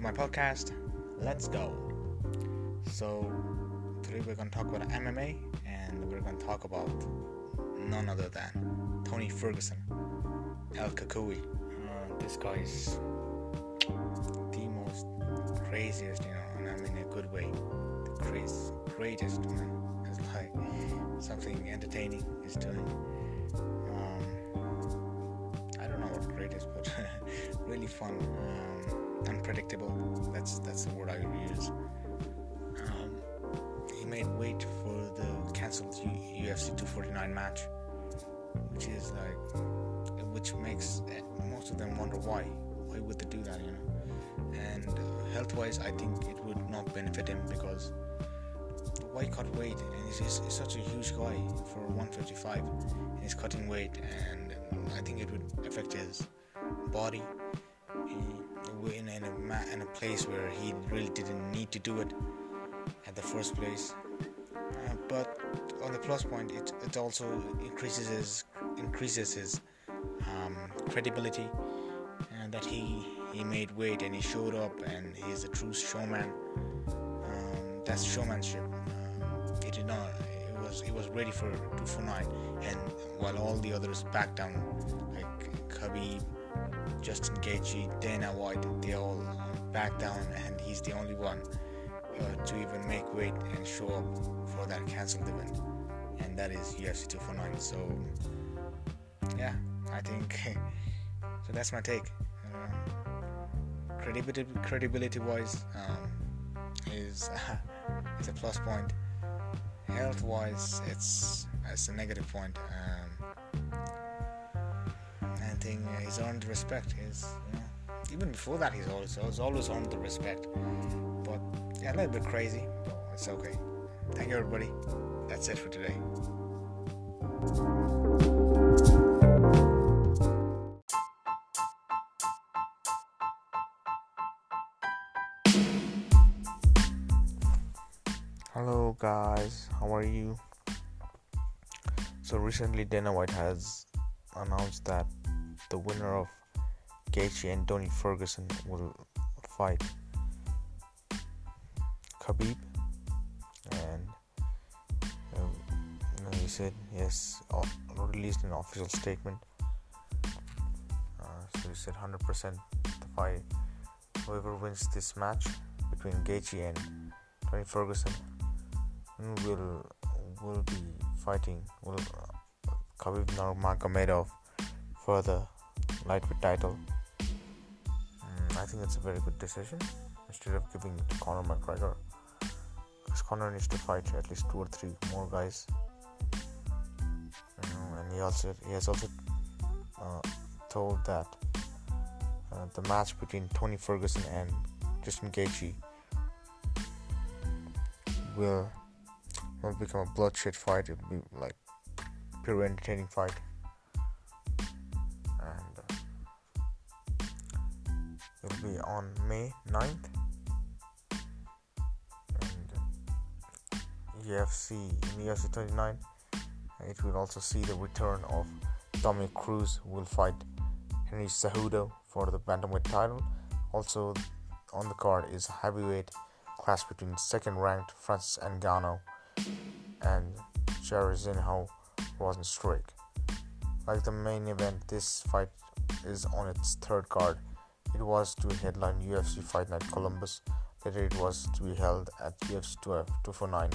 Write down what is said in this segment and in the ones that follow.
to my podcast. Let's go. So, today we're going to talk about MMA and we're going to talk about none other than Tony Ferguson, El Cucuy. Uh, this guy is the most craziest, you know, and I mean a good way. The crazy, greatest, man. It's like something entertaining he's doing. Um, I don't know what greatest, but really fun. Um, unpredictable. That's that's the word I would use. Um, he made wait for the cancelled UFC 249 match, which is like, which makes most of them wonder why. Why would they do that? You know. And uh, health-wise, I think it would not benefit him because why cut weight? And he's, he's, he's, such a huge guy for 155, and he's cutting weight, and I think it would affect his body in, in, a, in a place where he really didn't need to do it at the first place. Uh, but on the plus point, it, it also increases his increases his um, credibility and that he he made weight and he showed up and he's a true showman. Um, that's showmanship. Um, he did not. It was it was ready for 249, and while all the others backed down, like Khabib Justin Gaethje, Dana White, they all back down, and he's the only one uh, to even make weight and show up for that cancelled event, and that is UFC 249. So, yeah, I think so. That's my take. Uh, credibility, credibility-wise, um, is is a plus point. Health-wise, it's it's a negative point. Um. Uh, he's earned respect. He's, even before that, he's always, he's always earned the respect. But yeah, a little bit crazy, but it's okay. Thank you, everybody. That's it for today. Hello, guys. How are you? So recently, Dana White has announced that the winner of Gaethje and Tony Ferguson will fight Khabib, and um, he said he has released an official statement. Uh, so he said 100% the fight. Whoever wins this match between Gaethje and Tony Ferguson will will be fighting will uh, Khabib Nurmagomedov for the lightweight title. Mm, I think it's a very good decision instead of giving it to Conor McGregor. Because Conor needs to fight at least two or three more guys. And he also he has also uh, told that uh, the match between Tony Ferguson and Justin Gaethje will will become a bloodshed fight. It'll be like pure entertaining fight. Be on May 9th. And uh, UFC in UFC 29, it will also see the return of Dominick Cruz, will fight Henry Cejudo for the bantamweight title. Also on the card is heavyweight clash between second-ranked Francis Ngannou and Jairzinho Rozenstruik. Like the main event, this fight is on its third card it was to headline UFC Fight Night Columbus. Later, it was to be held at UFC 249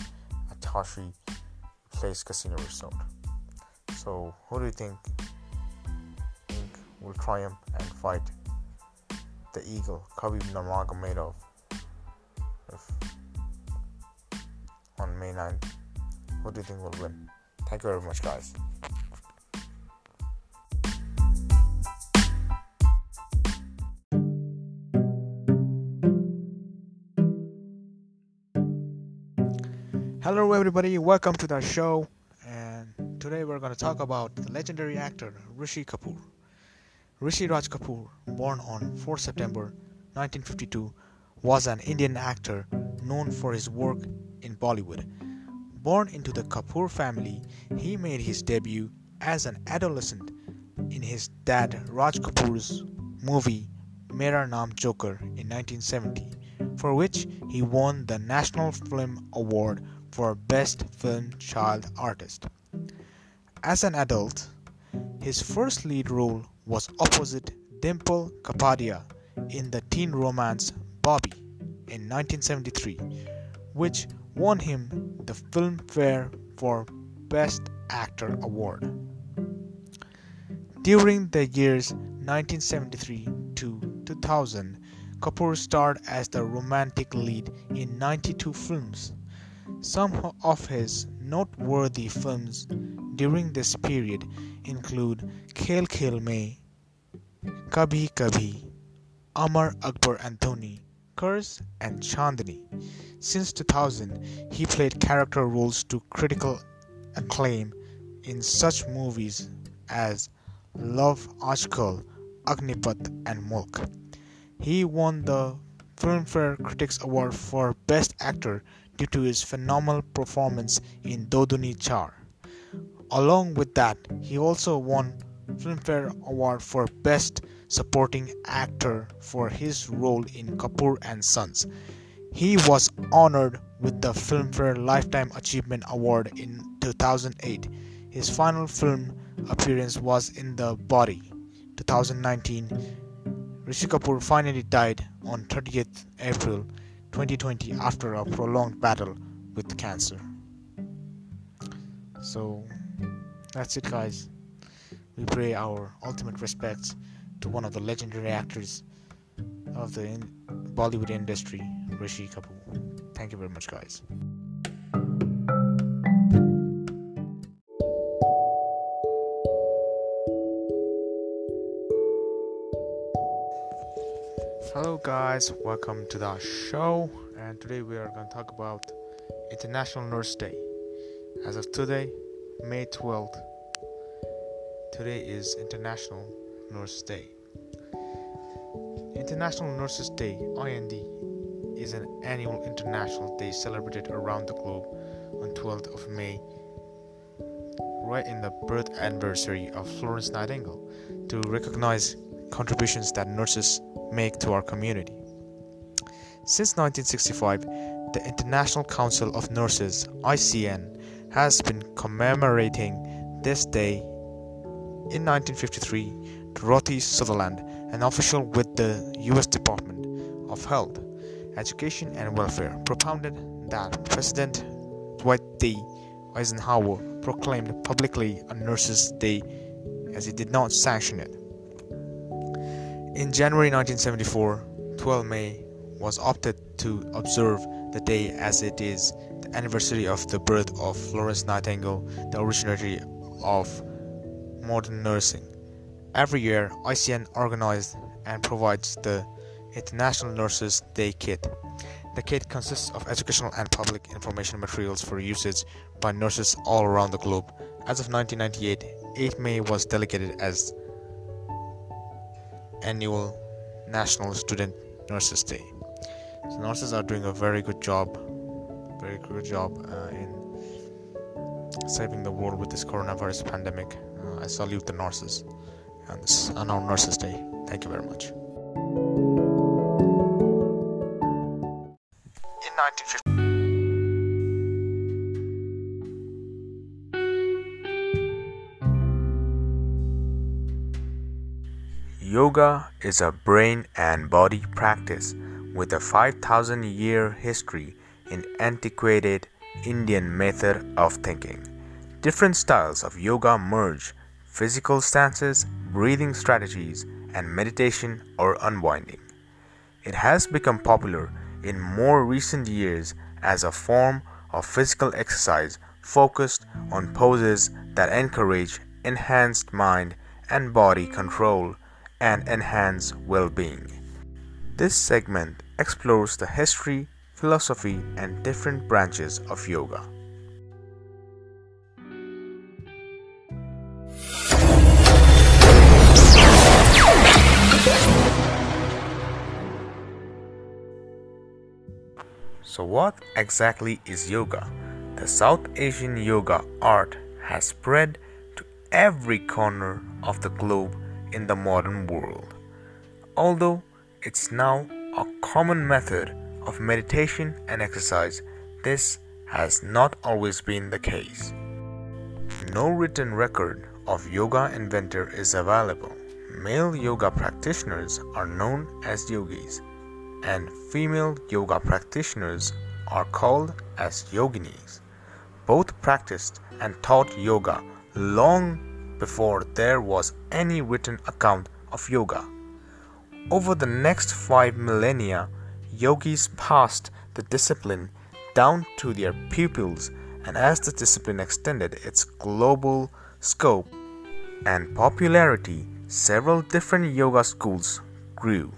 at Tachi Palace Casino Resort. So, who do you think, think will triumph and fight the Eagle, Khabib Nurmagomedov, if, on May 9th? Who do you think will win? Thank you very much, guys. Everybody. Welcome to the show. And today we're going to talk about the legendary actor Rishi Kapoor. Rishi Raj Kapoor, born on 4 September 1952, was an Indian actor known for his work in Bollywood. Born into the Kapoor family, he made his debut as an adolescent in his dad Raj Kapoor's movie Mera Naam Joker in 1970, for which he won the National Film Award for Best Film Child Artist. As an adult, his first lead role was opposite Dimple Kapadia in the teen romance Bobby in 1973, which won him the Filmfare for Best Actor award. During the years 1973 to 2000, Kapoor starred as the romantic lead in 92 films. Some of his noteworthy films during this period include Khel Khel Mein, Kabhi Kabhi, Amar Akbar Anthony, Karz, and Chandni. Since 2000, he played character roles to critical acclaim in such movies as Love Aajkal, Agnipath, and Mulk. He won the Filmfare Critics Award for Best Actor due to his phenomenal performance in Do Duni Char. Along with that, he also won Filmfare Award for Best Supporting Actor for his role in Kapoor and Sons. He was honored with the Filmfare Lifetime Achievement Award in 2008. His final film appearance was in The Body 2019. Rishi Kapoor finally died on 30th April 2020 after a prolonged battle with cancer. So that's it, guys. We pay our ultimate respects to one of the legendary actors of the in- Bollywood industry, Rishi Kapoor. Thank you very much, guys. Hello, guys, welcome to the show. And today we are going to talk about International Nurse Day. As of today, May 12th, today is International Nurse Day. International Nurses Day, IND, is an annual international day celebrated around the globe on 12th of May, right in the birth anniversary of Florence Nightingale, to recognize contributions that nurses make to our community. Since 1965, the International Council of Nurses, ICN, has been commemorating this day. In 1953, Dorothy Sutherland, an official with the US Department of Health, Education and Welfare, propounded that President Dwight D. Eisenhower proclaimed publicly a Nurses' Day as he did not sanction it. In January 1974, 12 May was opted to observe the day as it is the anniversary of the birth of Florence Nightingale, the originator of modern nursing. Every year, ICN organizes and provides the International Nurses Day Kit. The kit consists of educational and public information materials for usage by nurses all around the globe. As of 1998, 8 May was delegated as annual National Student Nurses Day. So nurses are doing a very good job, very good job uh, in saving the world with this coronavirus pandemic. Uh, I salute the nurses on this on our Nurses Day. Thank you very much. In 1950. Yoga is a brain and body practice with a 5000 year history in antiquated Indian method of thinking. Different styles of yoga merge physical stances, breathing strategies, and meditation or unwinding. It has become popular in more recent years as a form of physical exercise focused on poses that encourage enhanced mind and body control and enhance well being. This segment explores the history, philosophy, and different branches of yoga. So, what exactly is yoga? The South Asian yoga art has spread to every corner of the globe in the modern world. Although it's now a common method of meditation and exercise, this has not always been the case. No written record of yoga inventor is available. Male yoga practitioners are known as yogis, and female yoga practitioners are called as yoginis. Both practiced and taught yoga long before there was any written account of yoga. Over the next five millennia, yogis passed the discipline down to their pupils, and as the discipline extended its global scope and popularity, several different yoga schools grew.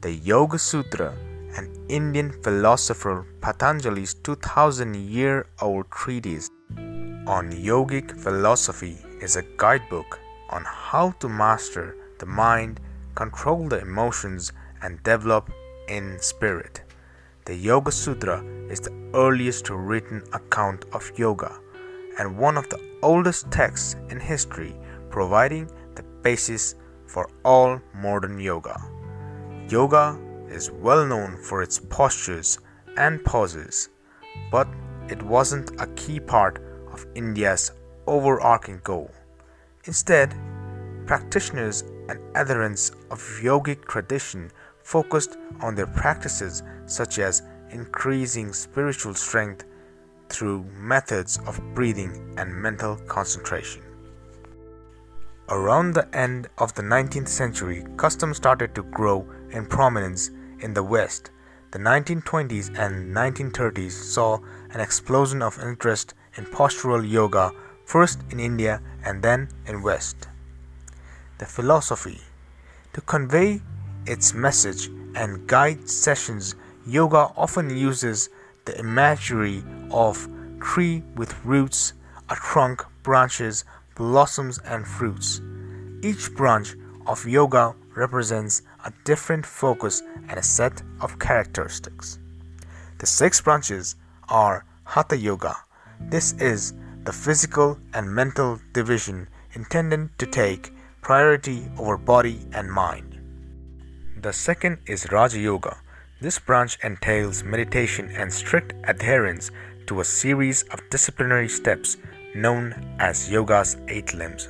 The Yoga Sutra, an Indian philosopher Patanjali's 2000 year old treatise on yogic philosophy, is a guidebook on how to master the mind, control the emotions, and develop in spirit. The Yoga Sutra is the earliest written account of yoga and one of the oldest texts in history, providing the basis for all modern yoga. Yoga is well known for its postures and poses, but it wasn't a key part of India's overarching goal. Instead, practitioners and adherents of yogic tradition focused on their practices such as increasing spiritual strength through methods of breathing and mental concentration. Around the end of the 19th century, custom started to grow in prominence in the West. The 1920s and 1930s saw an explosion of interest in postural yoga, first in India and then in West. The philosophy to convey its message and guide sessions yoga often uses the imagery of tree with roots, a trunk, branches, blossoms and fruits. Each branch of yoga represents a different focus and a set of characteristics. The six branches are Hatha Yoga. This is the physical and mental division intended to take priority over body and mind. The second is Raja Yoga. This branch entails meditation and strict adherence to a series of disciplinary steps known as yoga's eight limbs.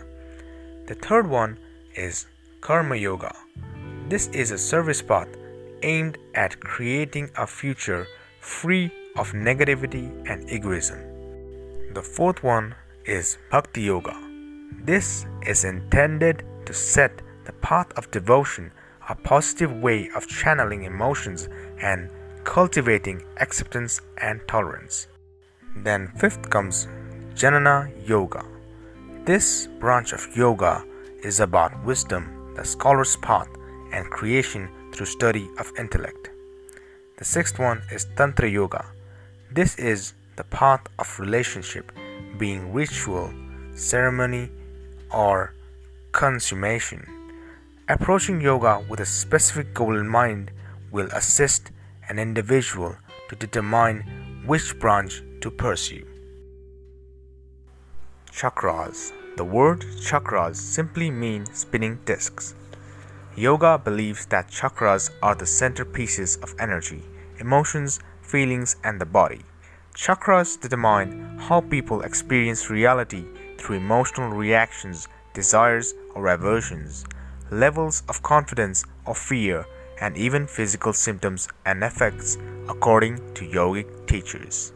The third one is Karma Yoga. This is a service path aimed at creating a future free of negativity and egoism. The fourth one is Bhakti Yoga. This is intended to set the path of devotion a positive way of channeling emotions and cultivating acceptance and tolerance. Then, fifth comes Jnana Yoga. This branch of yoga is about wisdom, the scholar's path, and creation through study of intellect. The sixth one is Tantra Yoga. This is the path of relationship, being ritual, ceremony, or consummation. Approaching yoga with a specific goal in mind will assist an individual to determine which branch to pursue. Chakras The word chakras simply means spinning discs. Yoga believes that chakras are the centerpieces of energy, emotions, feelings, and the body. Chakras determine how people experience reality through emotional reactions, desires, or aversions levels of confidence or fear, and even physical symptoms and effects, according to yogic teachers.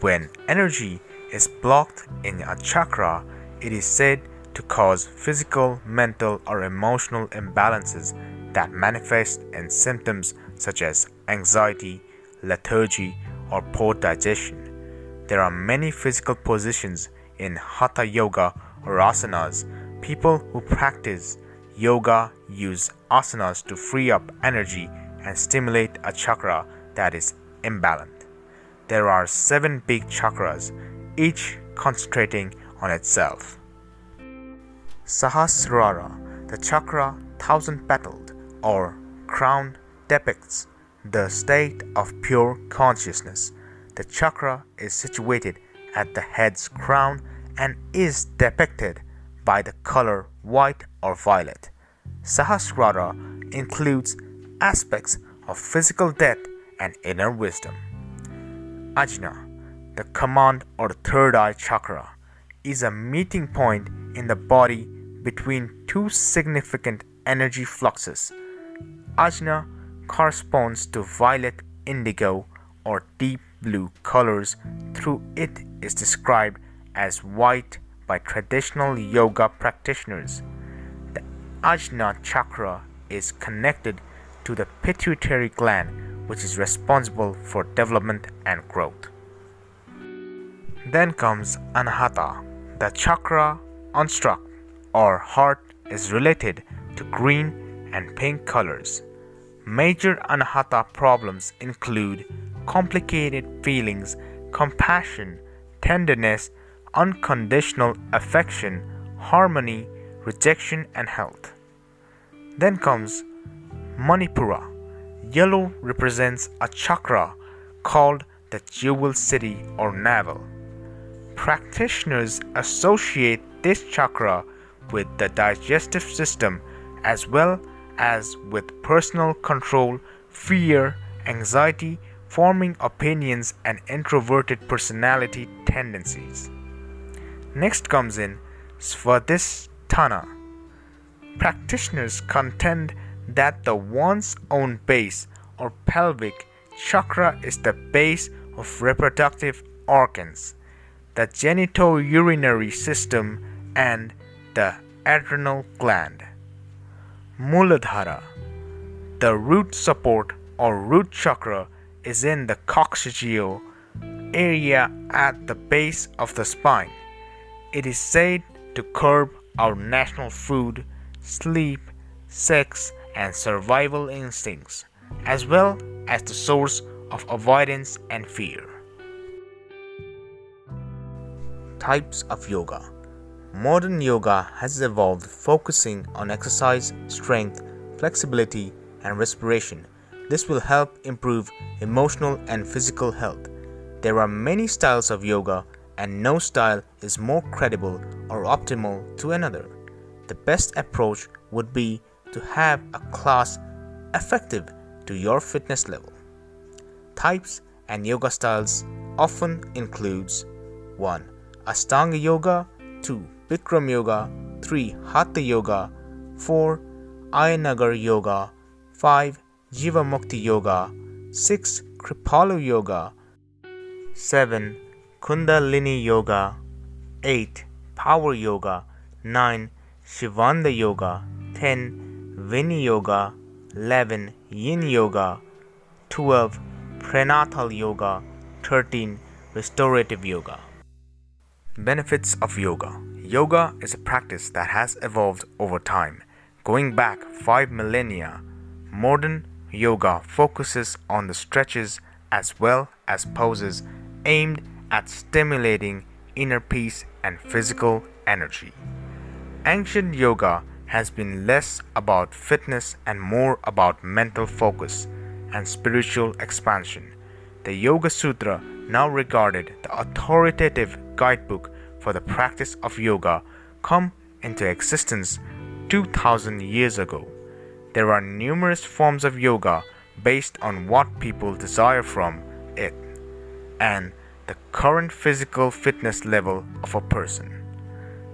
When energy is blocked in a chakra, it is said to cause physical, mental, or emotional imbalances that manifest in symptoms such as anxiety, lethargy, or poor digestion. There are many physical positions in hatha yoga or asanas. People who practice Yoga use asanas to free up energy and stimulate a chakra that is imbalanced. There are seven big chakras, each concentrating on itself. Sahasrara, the chakra thousand petaled or crown, depicts the state of pure consciousness. The chakra is situated at the head's crown and is depicted by the color white or violet. Sahasrara includes aspects of physical death and inner wisdom. Ajna, the command or third eye chakra, is a meeting point in the body between two significant energy fluxes. Ajna corresponds to violet, indigo, or deep blue colors, through it is described as white by traditional yoga practitioners. The Ajna chakra is connected to the pituitary gland, which is responsible for development and growth. Then comes Anahata. The chakra unstruck or heart is related to green and pink colors. Major Anahata problems include complicated feelings, compassion, tenderness, unconditional affection, harmony, rejection, and health. Then comes Manipura. Yellow represents a chakra called the jewel city or navel. Practitioners associate this chakra with the digestive system as well as with personal control, fear, anxiety, forming opinions, and introverted personality tendencies. Next comes in Svadhisthana. Practitioners contend that the one's own base or pelvic chakra is the base of reproductive organs, the genitourinary system, and the adrenal gland. Muladhara, the root support or root chakra, is in the coccygeal area at the base of the spine. It is said to curb our national food, sleep, sex, and survival instincts, as well as the source of avoidance and fear. Types of Yoga Modern yoga has evolved focusing on exercise, strength, flexibility, and respiration. This will help improve emotional and physical health. There are many styles of yoga, and no style is more credible or optimal to another. The best approach would be to have a class effective to your fitness level. Types and yoga styles often includes 1. Astanga yoga, 2. Bikram Yoga, 3. Hatha Yoga, 4. Iyengar Yoga, 5. Jivamukti Yoga, 6. Kripalu Yoga, 7. Kundalini Yoga, 8. Power Yoga, 9. Shivanda Yoga, 10. Vini Yoga, 11. Yin Yoga, 12. Prenatal Yoga, 13. Restorative Yoga. Benefits of Yoga Yoga is a practice that has evolved over time. Going back five millennia, modern yoga focuses on the stretches as well as poses aimed at stimulating inner peace and physical energy. Ancient yoga has been less about fitness and more about mental focus and spiritual expansion. The Yoga Sutra, now regarded the authoritative guidebook for the practice of yoga come into existence 2000 years ago. There are numerous forms of yoga based on what people desire from it and the current physical fitness level of a person.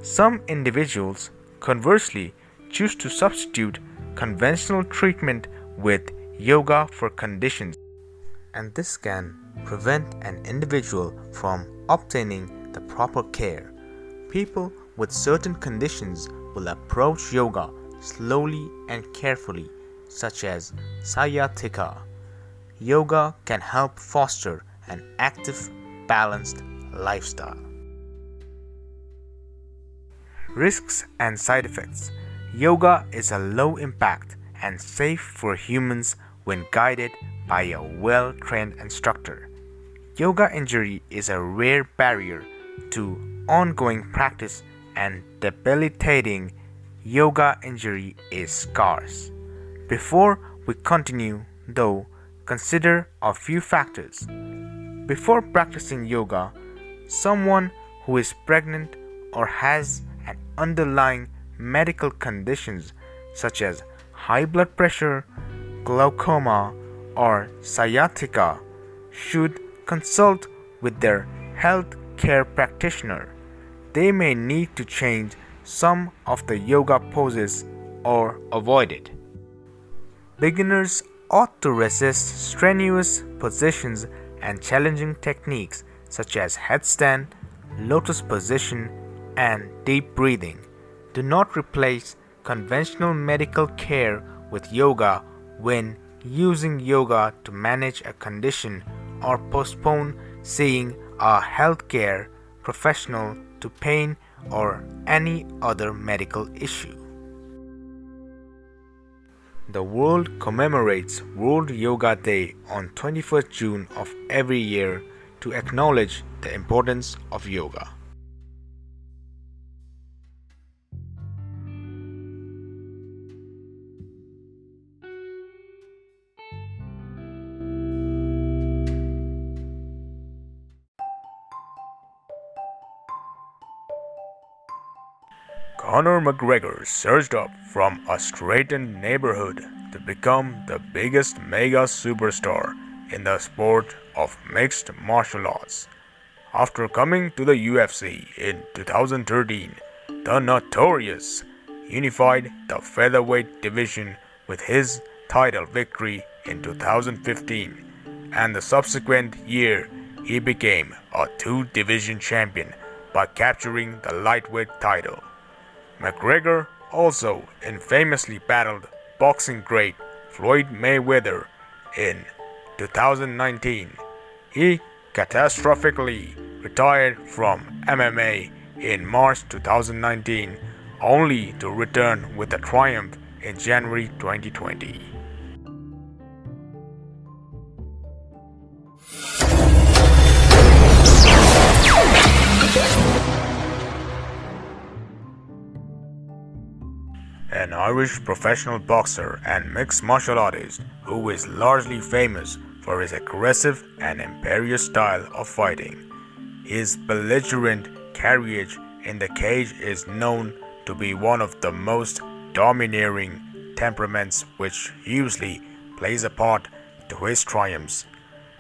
Some individuals, conversely, choose to substitute conventional treatment with yoga for conditions, and this can prevent an individual from obtaining the proper care. People with certain conditions will approach yoga slowly and carefully, such as sciatica. Yoga can help foster an active, balanced lifestyle. Risks and side effects Yoga is a low impact and safe for humans when guided by a well trained instructor. Yoga injury is a rare barrier to ongoing practice and debilitating yoga injury is scarce. Before we continue, though, consider a few factors. Before practicing yoga, someone who is pregnant or has an underlying medical conditions such as high blood pressure, glaucoma, or sciatica should consult with their health care practitioner. They may need to change some of the yoga poses or avoid it. Beginners ought to resist strenuous positions and challenging techniques such as headstand, lotus position, and deep breathing. Do not replace conventional medical care with yoga when using yoga to manage a condition or postpone seeing a healthcare professional to pain or any other medical issue. The world commemorates World Yoga Day on 21st June of every year to acknowledge the importance of yoga. Conor McGregor surged up from a straitened neighborhood to become the biggest mega superstar in the sport of mixed martial arts. After coming to the UFC in 2013, the notorious unified the featherweight division with his title victory in 2015, and the subsequent year he became a two division champion by capturing the lightweight title. McGregor also infamously battled boxing great Floyd Mayweather in 2019. He catastrophically retired from MMA in March 2019 only to return with a triumph in January 2020. Irish professional boxer and mixed martial artist who is largely famous for his aggressive and imperious style of fighting. His belligerent carriage in the cage is known to be one of the most domineering temperaments which usually plays a part to his triumphs.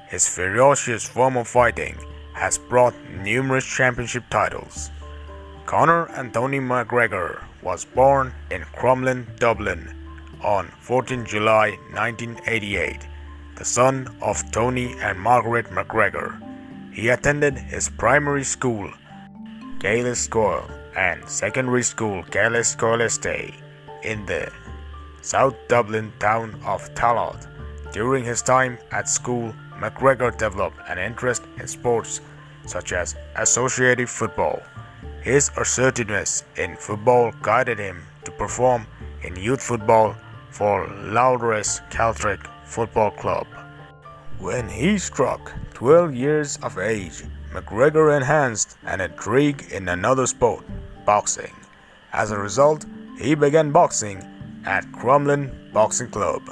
His ferocious form of fighting has brought numerous championship titles. Conor Anthony McGregor was born in Crumlin, Dublin on 14 July 1988, the son of Tony and Margaret McGregor. He attended his primary school, Gaelic and secondary school, Gaelic Estate, in the South Dublin town of Tallaght. During his time at school, McGregor developed an interest in sports such as associated football. His assertiveness in football guided him to perform in youth football for Lourdes Celtic Football Club. When he struck 12 years of age, McGregor enhanced an intrigue in another sport, boxing. As a result, he began boxing at Crumlin Boxing Club.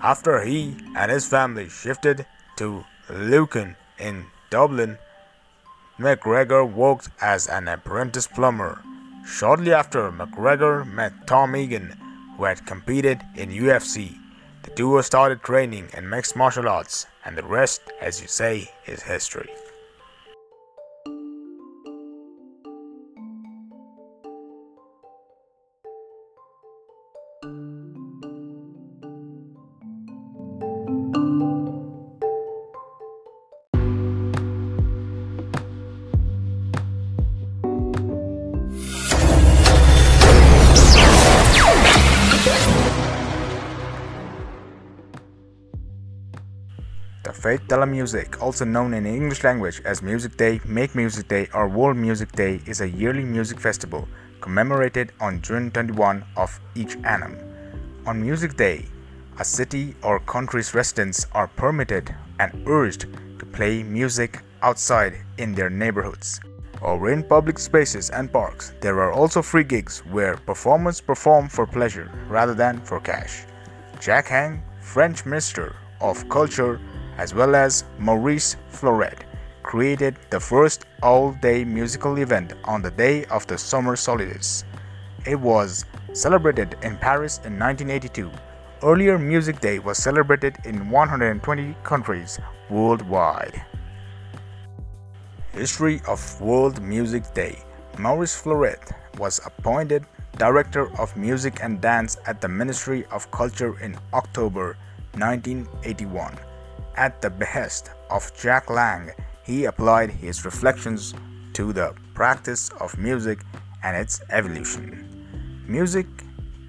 After he and his family shifted to Lucan in Dublin, McGregor worked as an apprentice plumber. Shortly after, McGregor met Tom Egan, who had competed in UFC. The duo started training in mixed martial arts, and the rest, as you say, is history. La Musique, also known in English language as Music Day, Make Music Day, or World Music Day, is a yearly music festival commemorated on June 21 of each annum. On Music Day, a city or country's residents are permitted and urged to play music outside in their neighborhoods or in public spaces and parks. There are also free gigs where performers perform for pleasure rather than for cash. Jack Lang, French Minister of Culture, as well as Maurice Fleuret, created the first all day musical event on the day of the summer solstice. It was celebrated in Paris in 1982 earlier Music Day was celebrated in 120 countries worldwide. History of World Music Day Maurice Fleuret was appointed Director of Music and Dance at the Ministry of Culture in October 1981. At the behest of Jack Lang, he applied his reflections to the practice of music and its evolution. Music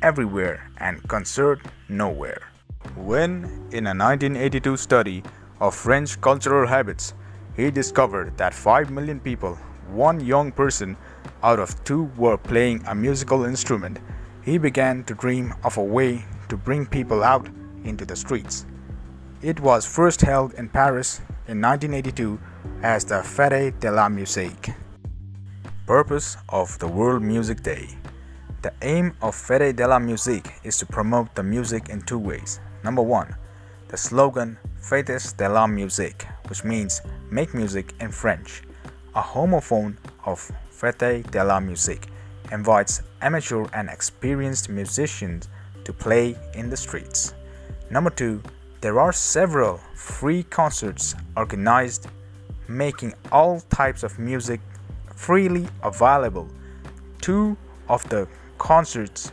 everywhere and concert nowhere. When, in a 1982 study of French cultural habits, he discovered that 5 million people, one young person out of two, were playing a musical instrument, he began to dream of a way to bring people out into the streets. It was first held in Paris in 1982 as the Fête de la Musique. Purpose of the World Music Day The aim of Fête de la Musique is to promote the music in two ways. Number one, the slogan Faites de la Musique, which means make music in French. A homophone of Fête de la Musique invites amateur and experienced musicians to play in the streets. Number two, there are several free concerts organized making all types of music freely available. Two of the concerts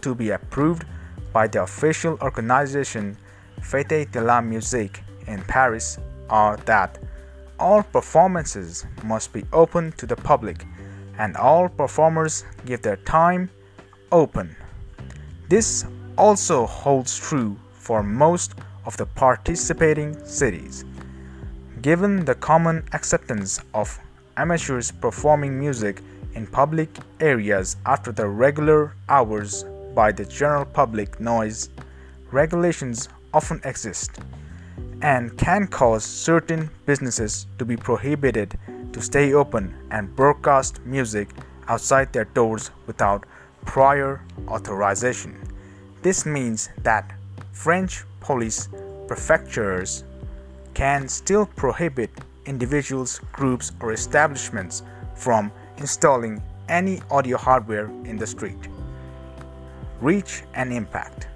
to be approved by the official organization Fête de la Musique in Paris are that all performances must be open to the public and all performers give their time open. This also holds true for most of the participating cities. Given the common acceptance of amateurs performing music in public areas after the regular hours by the general public noise, regulations often exist and can cause certain businesses to be prohibited to stay open and broadcast music outside their doors without prior authorization. This means that French police prefectures can still prohibit individuals, groups, or establishments from installing any audio hardware in the street. Reach and impact.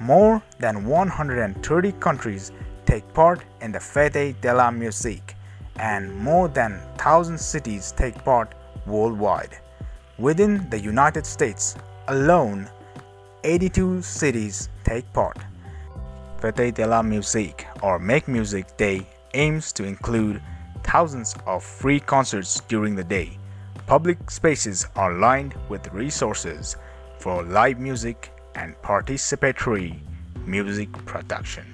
More than 130 countries take part in the Fête de la Musique, and more than 1,000 cities take part worldwide. Within the United States alone, 82 cities take part. Fête de la Musique or Make Music Day aims to include thousands of free concerts during the day. Public spaces are lined with resources for live music and participatory music production.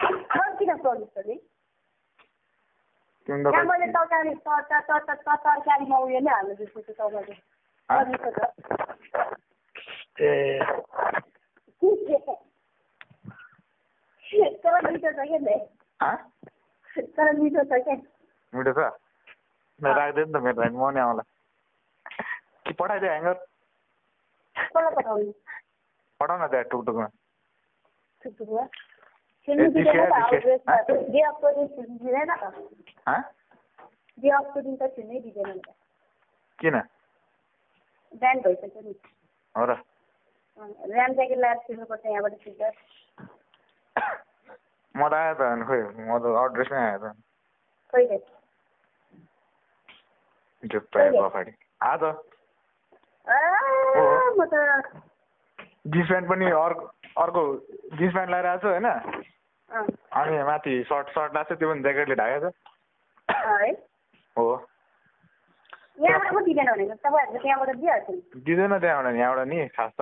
किन promise गर्ने तिमीलाई त्यहाँ खोइ मैले तरकारी तर- तर- तर- तर- तर- तरकारीमा उयो नै हाल्नु जस्तो छ तपाईँले प्रमिस त ए तर मिठो छ क्या भाइ हाँ? तर मिठो छ क्या मिठो छ ल राखिदियो नि त मेरो लागि म नि आउँला कि पठाइदियो ह्याङ्गर कसलाई पठाउनु पठाउ न त्यहाँ टुकटुकमा थुप्रोमा फ़िल्म की ये आपको ये आपको दिन का चुने दीजिए किन ब्यान्ड भइसक्यो नि? हो र ऱ्याम ज्याकेट लगाएर सुन्नुपर्छ यहाँबाट फ़िल्टर म त आयो त खोइ म त अड्रेसमै आयो त कहिले जुत्ता पछाडि आज म त डिफ्रेन्ट पनि अर्को अर्को जिन्स प्यान्ट लगाएर आएको छु होइन। अनि माथि सर्ट सर्ट लगाएको छ त्यो पनि ज्याकेटले ढाकेको छ। है। हो। यहाँबाट पो दिँदैन भनेको त्यहाँबाट दिइहाल्छ नि। दिँदैन त्यहाँबाट नि यहाँबाट नि खास त।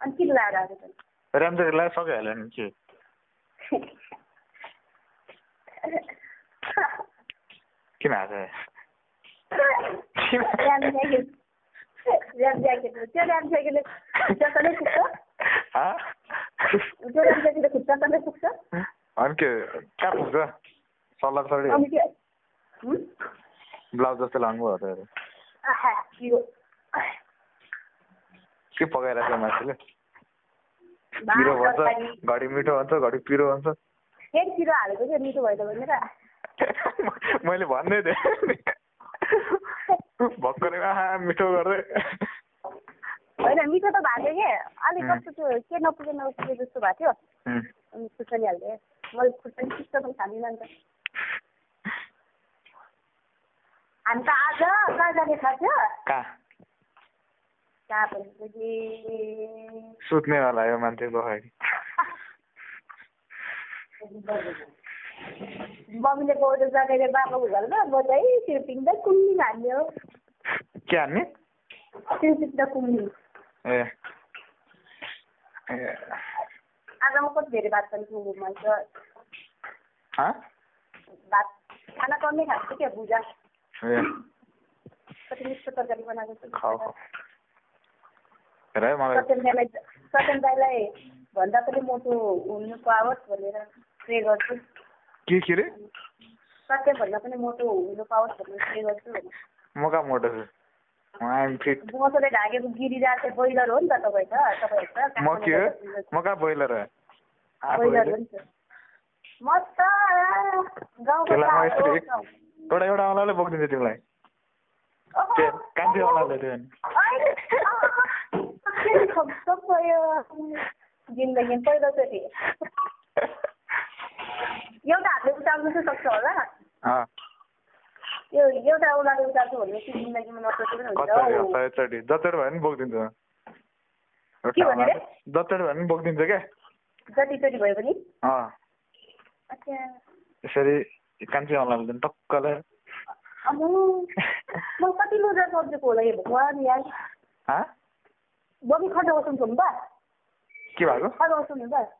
अनि आएको त? ऱ्यामजेकेटलाई सकिहाल्यो नि के? किन हाँस्यो त्यो ज्याकेटले खुट्टासम्मै पुग्छ? त्यो ज्याकेटले खुट्टासम्मै पुग्छ अनि के कहाँ पुग्छ सल्लाह सरी अनि के हुँ? ब्लाउज जस्तो लानु भयो त के पकाइरहेको छ मान्छेले पिरो। भन्छ घडी मिठो भन्छ घडी पिरो भन्छ फेरि पिरो हालेको मिठो भयो त भनेर मैले भन्दै थिएँ मिठो गर्दै। होइन मिठो त भएको थियो के? अलिक. कस्तो त्यो के नपुगे नपुगे जस्तो भएको थियो। खुर्सानी मैले खुर्सानी पनि खाँदिनँ नि त। हामी त आज कहाँ जाने थाहा थियो? कहाँ? भनेपछि सुत्नेवाला यो मान्छेको खै मम्मीले पाउँछ जगाएर बाबाको घरमा म चाहिँ सिर्पिङ र कुम्लिङ हान्ने हो के हान्ने सिर्पिङ र कुम्लिङ ए। आज म कति धेरै भात पनि हाँ? भात खाना कमै खान्छु क्या भुजा? कति मिठो तरकारी बनाएको छु? खाऊ खाऊ। हेर है मलाई। सत्यन दाईलाई सत्यन दाईलाई भन्दा पनि मोटो हुनु पाओस् भनेर प्रे गर्छु। के के रे सत्यन भन्दा पनि मोटो हुनु पाओस् भनेर गर्छु म कहाँ मोटो छु। म आइएम फिट। मोटोले ढाकेको गिरिरहेको चाहिँ बोइलर हो नि त तपाईँ त तपाईँ त? म के हो? म कहाँ बोइलर हो बोइलर। नि त गाउँको म चाड हो, यसरी गाउँ। एउटा एउटा औँलाले बोकिदिन्छु तिमीलाई। के ओहो, कान्छी औँलाले त्यो। के जिन्दगी पहिलोचोटि एउटा हातले उचाल्नु चाहिँ सक्छ होला यो एउटा ओलाले उचाल्छु भने जिन्दगीमा नसोचे पनि हुन्छ भए पनि बोकिदिन्छ जचेर भए पनि बोकिदिन्छ क्या जतिचोटि भए पनि यसरी कान्छी हल्ला टक्क लगाएर म कति लोजा सब्जेक्ट होला यो भगवान् यार बबी खटाउँछु नि त के भएको खटाउँछु नि त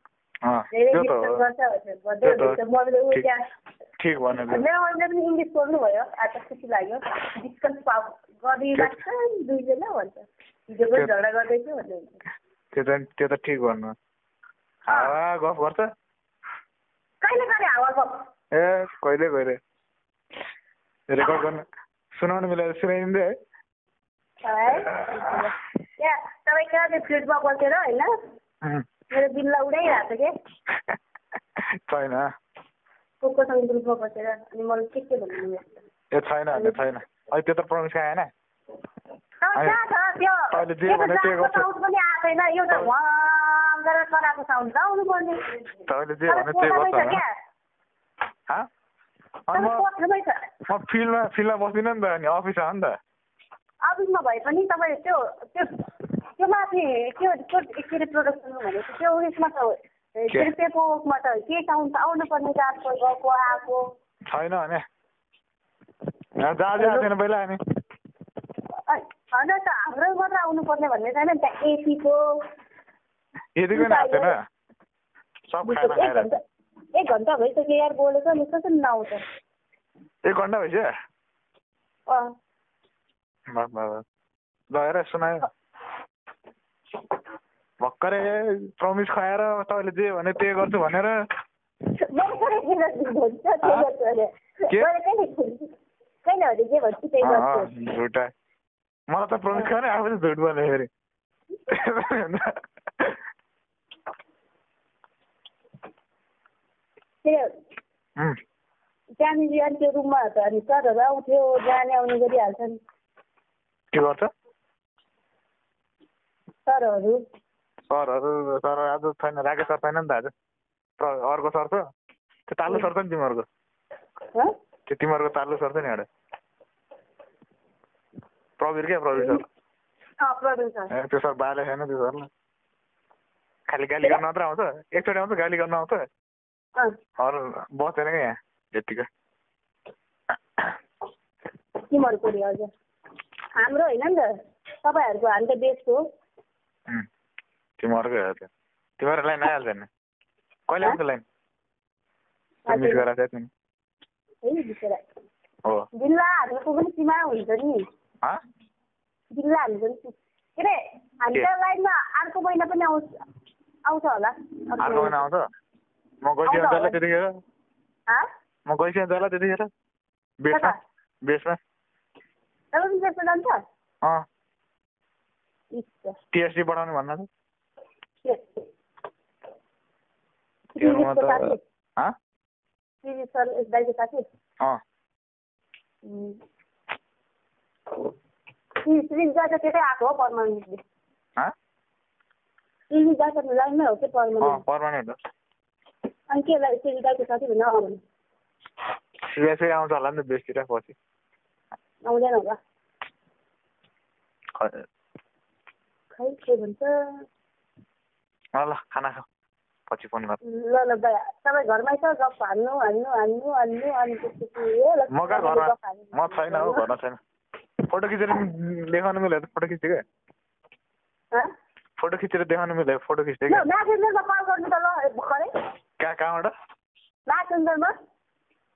ठिक- पनि इङ्ग्लिस बोल्नु भयो आज खुसी लाग्यो डिस्कस गरिरहेको छ दुईजना भन्छ हिजो पनि झगडा गर्दैछु भन्दै त्यो त त्यो त ठिक भन्नु हावा गफ गर्छ कहिले कहिले हावा गफ ए कहिले कहिले रेकर्ड गर्न सुनाउनु मिलाएर सुनाइदिँदै है त्यहाँ तपाईँ कहाँ त्यो फिल्डमा बसेर होइन. मेरो बिल्ला उडाइरहेको छ क्या छैन। को कोसँग ग्रुपमा बसेर अनि मलाई के के भन्नु ए छैन भने छैन। अहिले त्यो त प्रमिस आएन अहिले जे भने गर्छु। पनि एउटा साउन्ड पर्ने। जे भने गर्छ? अनि म फिल्डमा फिल्डमा बस्दिनँ नि त अनि अफिस हो नि त। अफिसमा भए पनि तपाईँ त्यो त्यो त्यो माथि त्यो त्यो के अरे प्रोडक्सन भनेको त्यो उयसमा त के? अरे पेपरवर्कमा त के साउन्ड त आउनु पर्ने त आजकल गएको आएको। छैन भने। जहाज आएको छैन पहिला अनि होइन त हाम्रो मात्र आउनु पर्ने भन्ने छैन नि त। एसीको यतिकै आएको छैन। सब खाना एक खाएर एक घन्टा भइसक्यो यार बोलेको नि कसरी नआउँछ। एक घन्टा भइसक्यो। ल हेर सुनायो। भर्खरै प्रमिस खुवाएर तपाईँले जे भने त्यही गर्छु भनेर। झुटा। मलाई त प्रमिस खुवाएर आफै झुट भने फेरि। त्यहाँनिर त्यो रुममा त अनि सरहरू आउँथ्यो जाने आउने गरिहाल्छ नि के गर्छ? सरहरू। सरहरू सर आज छैन राकेश सर छैन नि त आज। अर्को सर छ। त्यो तालु सर छ नि तिमीहरूको। हँ? त्यो तिमीहरूको तालु सर छ नि एउटा प्रवीर क्या प्रवीर सर? त्यो सर बाले छैन त्यो सरलाई। खालि गाली गर्न मात्र आउँछ। एकचोटि आउँछ गाली गर्न आउँछ। अँ। अरू बस्दैन क्या यहाँ यत्तिकै तिमीहरूको हाम्रो होइन नि त तपाईँहरूको हामी त देशको। हो उम्, तिमीहरूकै हो त्यो। लाइन आइहाल्छ नि। कहिले आउँछ लाइन मिस। गराएको छ तिमी है। पनि सीमा हुन्छ नि। पनि के अरे हामी के? त लाइनमा अर्को महिना पनि आउँछ आउँछ होला। अर्को महिना आउँछ? म गइसकेँ। त्यतिखेर। हँ? म गइसकेँ होला त्यतिखेर। बेसमा कता? बेसमा तपाईँ पनि त्यसमा जान्छ अँ इस, टिएसडी बढाउने भन्न हो कि अँ पर्मानेन्ट अनि के दाइको साथी भन्नु आउनु सिएसै आउँछ होला नि त बेसतिर पछि आउँदैन होला खै के भन्छ ल खाना खाऊ पछि फोन गर ल ल दाइ तपाईँ घरमै छ गफ हान्नु हान्नु हान्नु हान्नु अनि त्यसपछि म कहाँ घरमा। म छैन हौ घरमा छैन। फोटो खिचेर देखाउनु मिल्यो त फोटो खिच्दै हँ? फोटो खिचेर देखाउनु मिल्यो फोटो खिच्दै ल म्यासेन्जरमा कल गर्नु त ल भर्खरै। कहाँ कहाँबाट? म्यासेन्जरमा?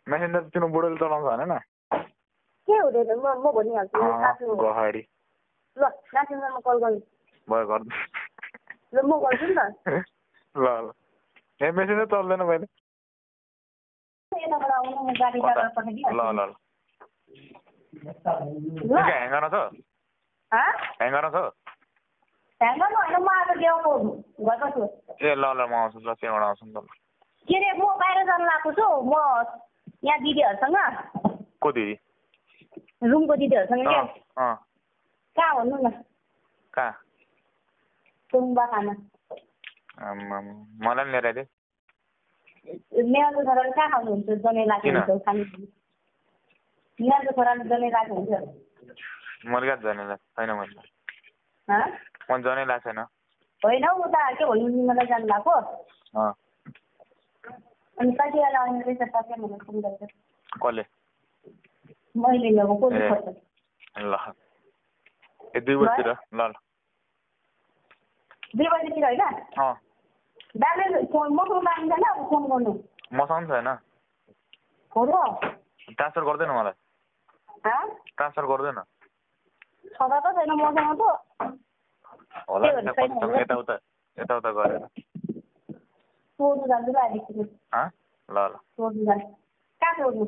मेसेन्जर तिम्रो बुढोले चलाउँछ भने न के हुँदैन? म म भनिहाल्छु ल म्यासेन्जरमा कल गर्नु। भयो गर्नु। ल म गर्छु नि त। ल ल। ए मेसेन्जर चल्दैन मैले ल ल ल ल ह्याङ गर्न छ ह्याङ्गरमा छु ए ल ल म आउँछु ल त्यहाँबाट आउँछु नि त के अरे म बाहिर जानु लागेको छु म यहाँ दिदीहरूसँग को दिदी रुमको दिदीहरूसँग क्या कहाँ भन्नु न कहाँ तुम्बा खाना आम्माम, मलाई पनि लिएर आइदिए मेयरको छोराले कहाँ खानुहुन्छ जनै लाएको किन? हुन्छ। खाने मेयरको छोराले जनै लाएको हुन्छ मैले कहाँ जनै लाग्छ छैन मैले हँ? म जनै लाग्छ छैन। होइन हौ उता के भन्नु मलाई जानु भएको। अँ। अनि कति बेला आउने रहेछ सके मलाई फोन गरेर कसले? मैले ल्याएको कसले ए। खोज्छ ल। ए दुई बजीतिर? ल ल। दुई बजीतिर होइन? दाले फोन मसँग मागिँदैन अब फोन गर्नु मसँग छैन हो र ट्रान्सफर गर्दैन मलाई हँ ट्रान्सफर गर्दैन छँदा त छैन मसँग त होला। यताउता यताउता गरेर सोध्नु जान्छु ल ल ल सोध्नु जान्छु कहाँ सोध्नु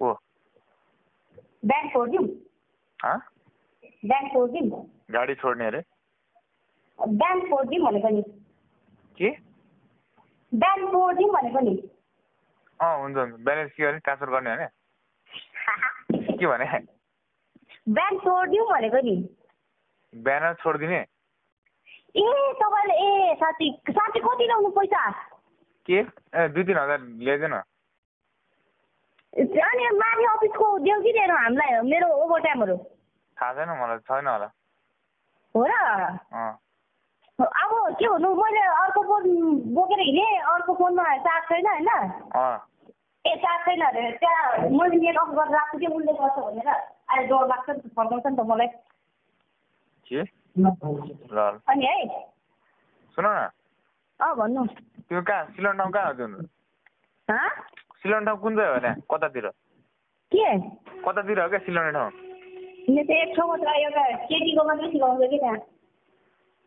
को ब्याङ्क छोडिदिउँ हँ ब्याङ्क छोडिदिउँ गाडी छोड्ने अरे ब्याङ्क छोडिदिउँ भनेको नि के ब्याङ्क छोडिदिउँ भनेको नि। अँ हुन्छ हुन्छ। ब्यालेन्स के गर्ने? ट्रान्सफर गर्ने भने के भने? ब्याङ्क छोडिदिउँ भनेको नि। ब्यानर छोडिदिने? ए तपाईँले ए साथी साथी कति ल्याउनु पैसा? के? ए दुई तिन हजार ल्याइदिएन अनि माथि अफिसको देऊ कि दिएर हामीलाई? मेरो ओभर टाइमहरू थाहा छैन मलाई छैन होला। हो र? अँ। अब के भन्नु मैले अर्को फोन बोकेर हिँडेँ अर्को फोनमा चार्ज छैन होइन? ए चार्ज छैन अरे त्यहाँ मैले नेट अफ गरेर राख्छु कि उसले गर्छ भनेर। अहिले डर लाग्छ नि त फर्काउँछ नि त मलाई। के? अनि है? सुन न। अँ भन्नु। तिम्रो कहाँ सिलोन ठाउँ कहाँ हो हँ? सिलोन ठाउँ कुन चाहिँ हो त्यहाँ कतातिर? के? कतातिर हो क्या सिलोने ठाउँ एक ठाउँमा छ एउटा केटीको मात्रै सिकाउँछ कि त्यहाँ।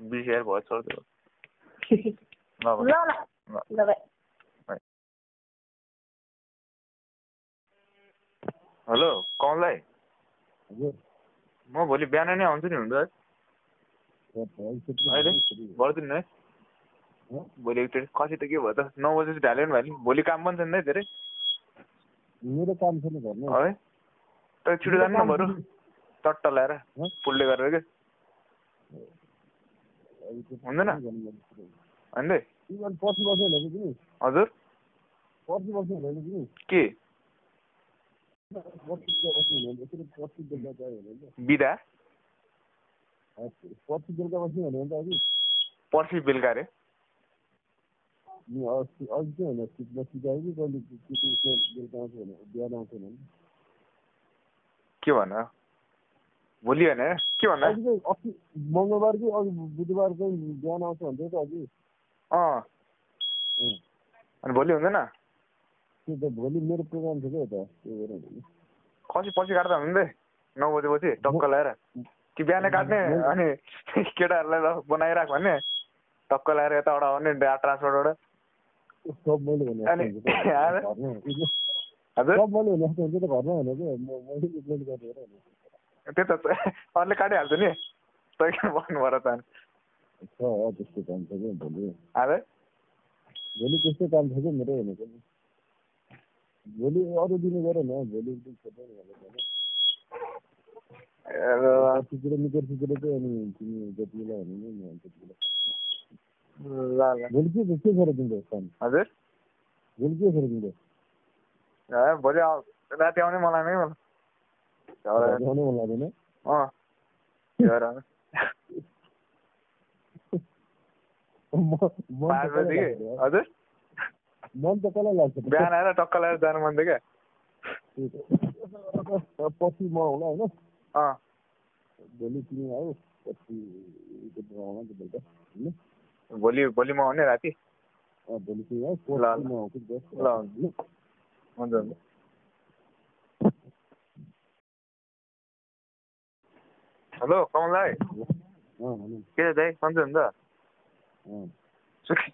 बिर्सेर भयो छोडिदियो ल ल। ल। ल बाई। हेलो कमल दाई म भोलि बिहान नै आउँछु नि हुन्छ है अहिले? गरिदिनु है? भोलि एकचोटि। कति त के भयो त? नौ बजे चाहिँ ढाल्यो नि भाइ भोलि काम पनि छ नि है धेरै। मेरो काम छैन घरमा है? तर छिटो जानु न बरु। चट्ट ल्याएर पुलले गरेर के? हुँदैन होइन पर्सि बस्यो भने तिमी हजुर। पर्सि बस्यो भने तिमी के? भने पर्सि बेलुका भने बिदा? पर्सि बेलुका बस्यो भने त अघि पर्सि बेलुका अरे अस्ति अघि कि? कहिले? बेलुका आउँछ भने बिहान आउँछ भने के भन्नु? भोलि होइन के भन्नु चाहिँ अस्ति मङ्गलबार कि अघि बुधबार चाहिँ बिहान आउँछ भन्थ्यो त अघि। अँ। अनि भोलि हुँदैन? त्यो त भोलि मेरो प्रोग्राम छ क्या त त्यो भएर कति पछि काट्दा हुँदै नौ बजेपछि टक्क ल्याएर कि बिहानै काट्ने अनि केटाहरूलाई बनाइराख भने टक्क ल्याएर यताबाट आउने ट्रान्सपोर्टबाट अनि हजुर? सब मैले भने जस्तो हुन्छ त घरमा भने क्या म मैले इम्प्लिमेन्ट गरेर त्यो त अरूले काटिहाल्छ नि। तै पऱ्यो त्यस्तो काम छ भोलि। अरे भोलि त्यस्तो काम छ क्या मेरो भनेको नि भोलि अरू दिन गर न भोलि एक दिन छोड्दै गर्नु पर्सितिर निकर्सितिर चाहिँ अनि तिमी जति बेला भने नि म त्यति बेला ल ल। भोलि के के गरेर दिँदैछ काम हजुर। भोलि के गरेर दिँदैछ ए, भोलि आउ- राति आउने मलाई नै मलाई मन हजुर त कसलाई लाग्छ बिहान आएर टक्क लगाएर जानु मन थियो क्या पछि म होला होइन भोलि तिमी आऊ पछि भोलि भोलि म आउने राति भोलि तिमी आऊ ल हुन्छ हुन्छ हेलो कमल दाई के छ दाई सन्चो हुन्छ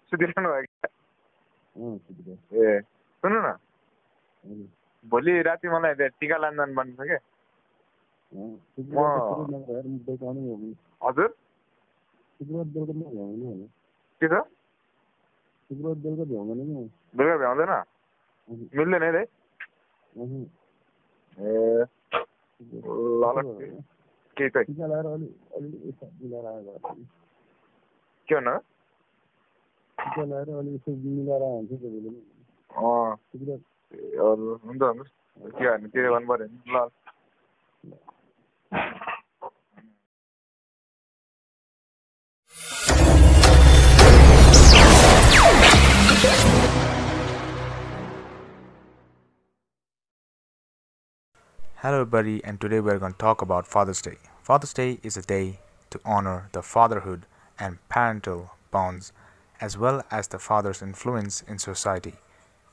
सुतिरहनु भयो क्या ए सुन्नु न भोलि राति मलाई त्यो टिका लान्जान भन्नु छ क्या हजुर के छ बेलुका भ्याउँदैन मिल्दैन है दाइ ए ल ल के हुन्छ हजुर हुन्छ के गर्नु पऱ्यो ल Hello, everybody, and today we're going to talk about Father's Day. Father's Day is a day to honor the fatherhood and parental bonds, as well as the father's influence in society.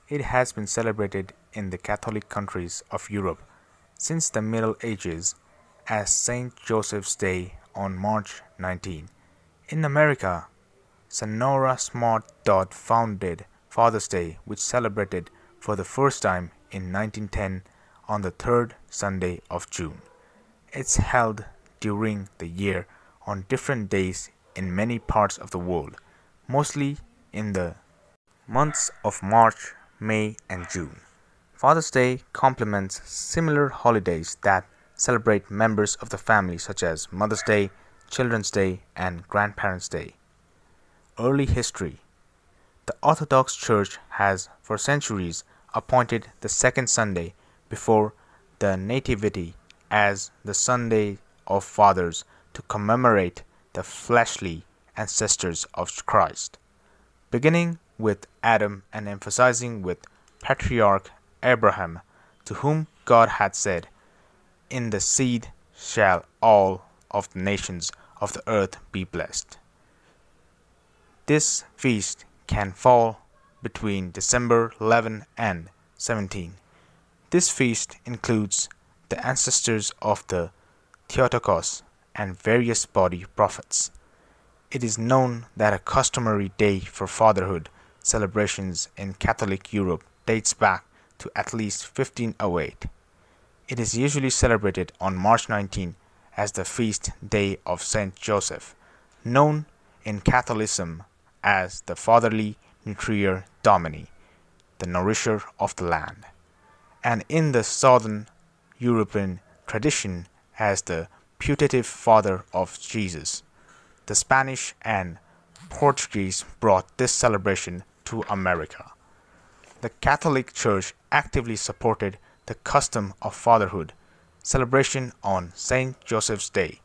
It has been celebrated in the Catholic countries of Europe since the Middle Ages as Saint Joseph's Day on March 19. In America, Sonora Smart Dodd founded Father's Day, which celebrated for the first time in 1910 on the third Sunday of June. It's held during the year on different days in many parts of the world, mostly in the months of March, May, and June. Father's Day complements similar holidays that celebrate members of the family, such as Mother's Day, Children's Day, and Grandparents' Day. Early history The Orthodox Church has for centuries appointed the second Sunday before the Nativity as the Sunday of Fathers to commemorate the fleshly ancestors of Christ beginning with Adam and emphasizing with patriarch Abraham, to whom God had said, In the seed shall all of the nations of the earth be blessed. This feast can fall between December 11 and 17. This feast includes the ancestors of the Theotokos and various body prophets. It is known that a customary day for fatherhood celebrations in Catholic Europe dates back to at least 1508. It is usually celebrated on March 19 as the feast day of Saint Joseph, known in Catholicism as the fatherly nutritor domini, the nourisher of the land, and in the southern European tradition as the putative father of Jesus. The Spanish and Portuguese brought this celebration to America. The Catholic Church actively supported the custom of fatherhood celebration on Saint Joseph's Day,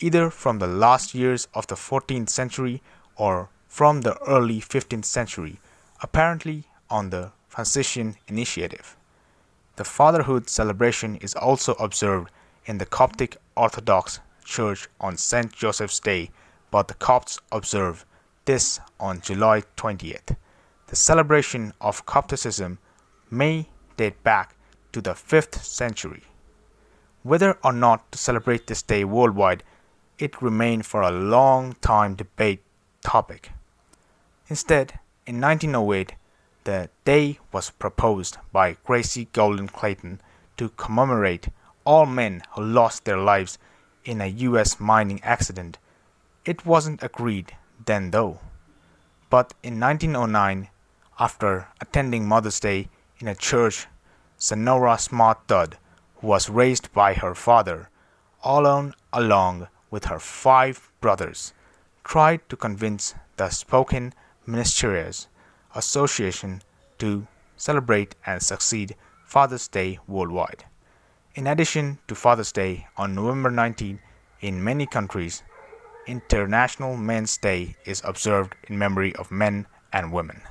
either from the last years of the 14th century or from the early 15th century, apparently on the Franciscan initiative. The fatherhood celebration is also observed in the Coptic Orthodox Church on St. Joseph's Day, but the Copts observe this on July 20th. The celebration of Copticism may date back to the 5th century. Whether or not to celebrate this day worldwide, it remained for a long time debate topic. Instead, in 1908, the day was proposed by Gracie Golden Clayton to commemorate all men who lost their lives in a US mining accident. It wasn't agreed then though. But in 1909, after attending Mother's Day in a church, Sonora Smart who was raised by her father, alone along with her five brothers, tried to convince the Spokane Ministerials Association to celebrate and succeed Father's Day worldwide. In addition to Father's Day on November 19, in many countries, International Men's Day is observed in memory of men and women.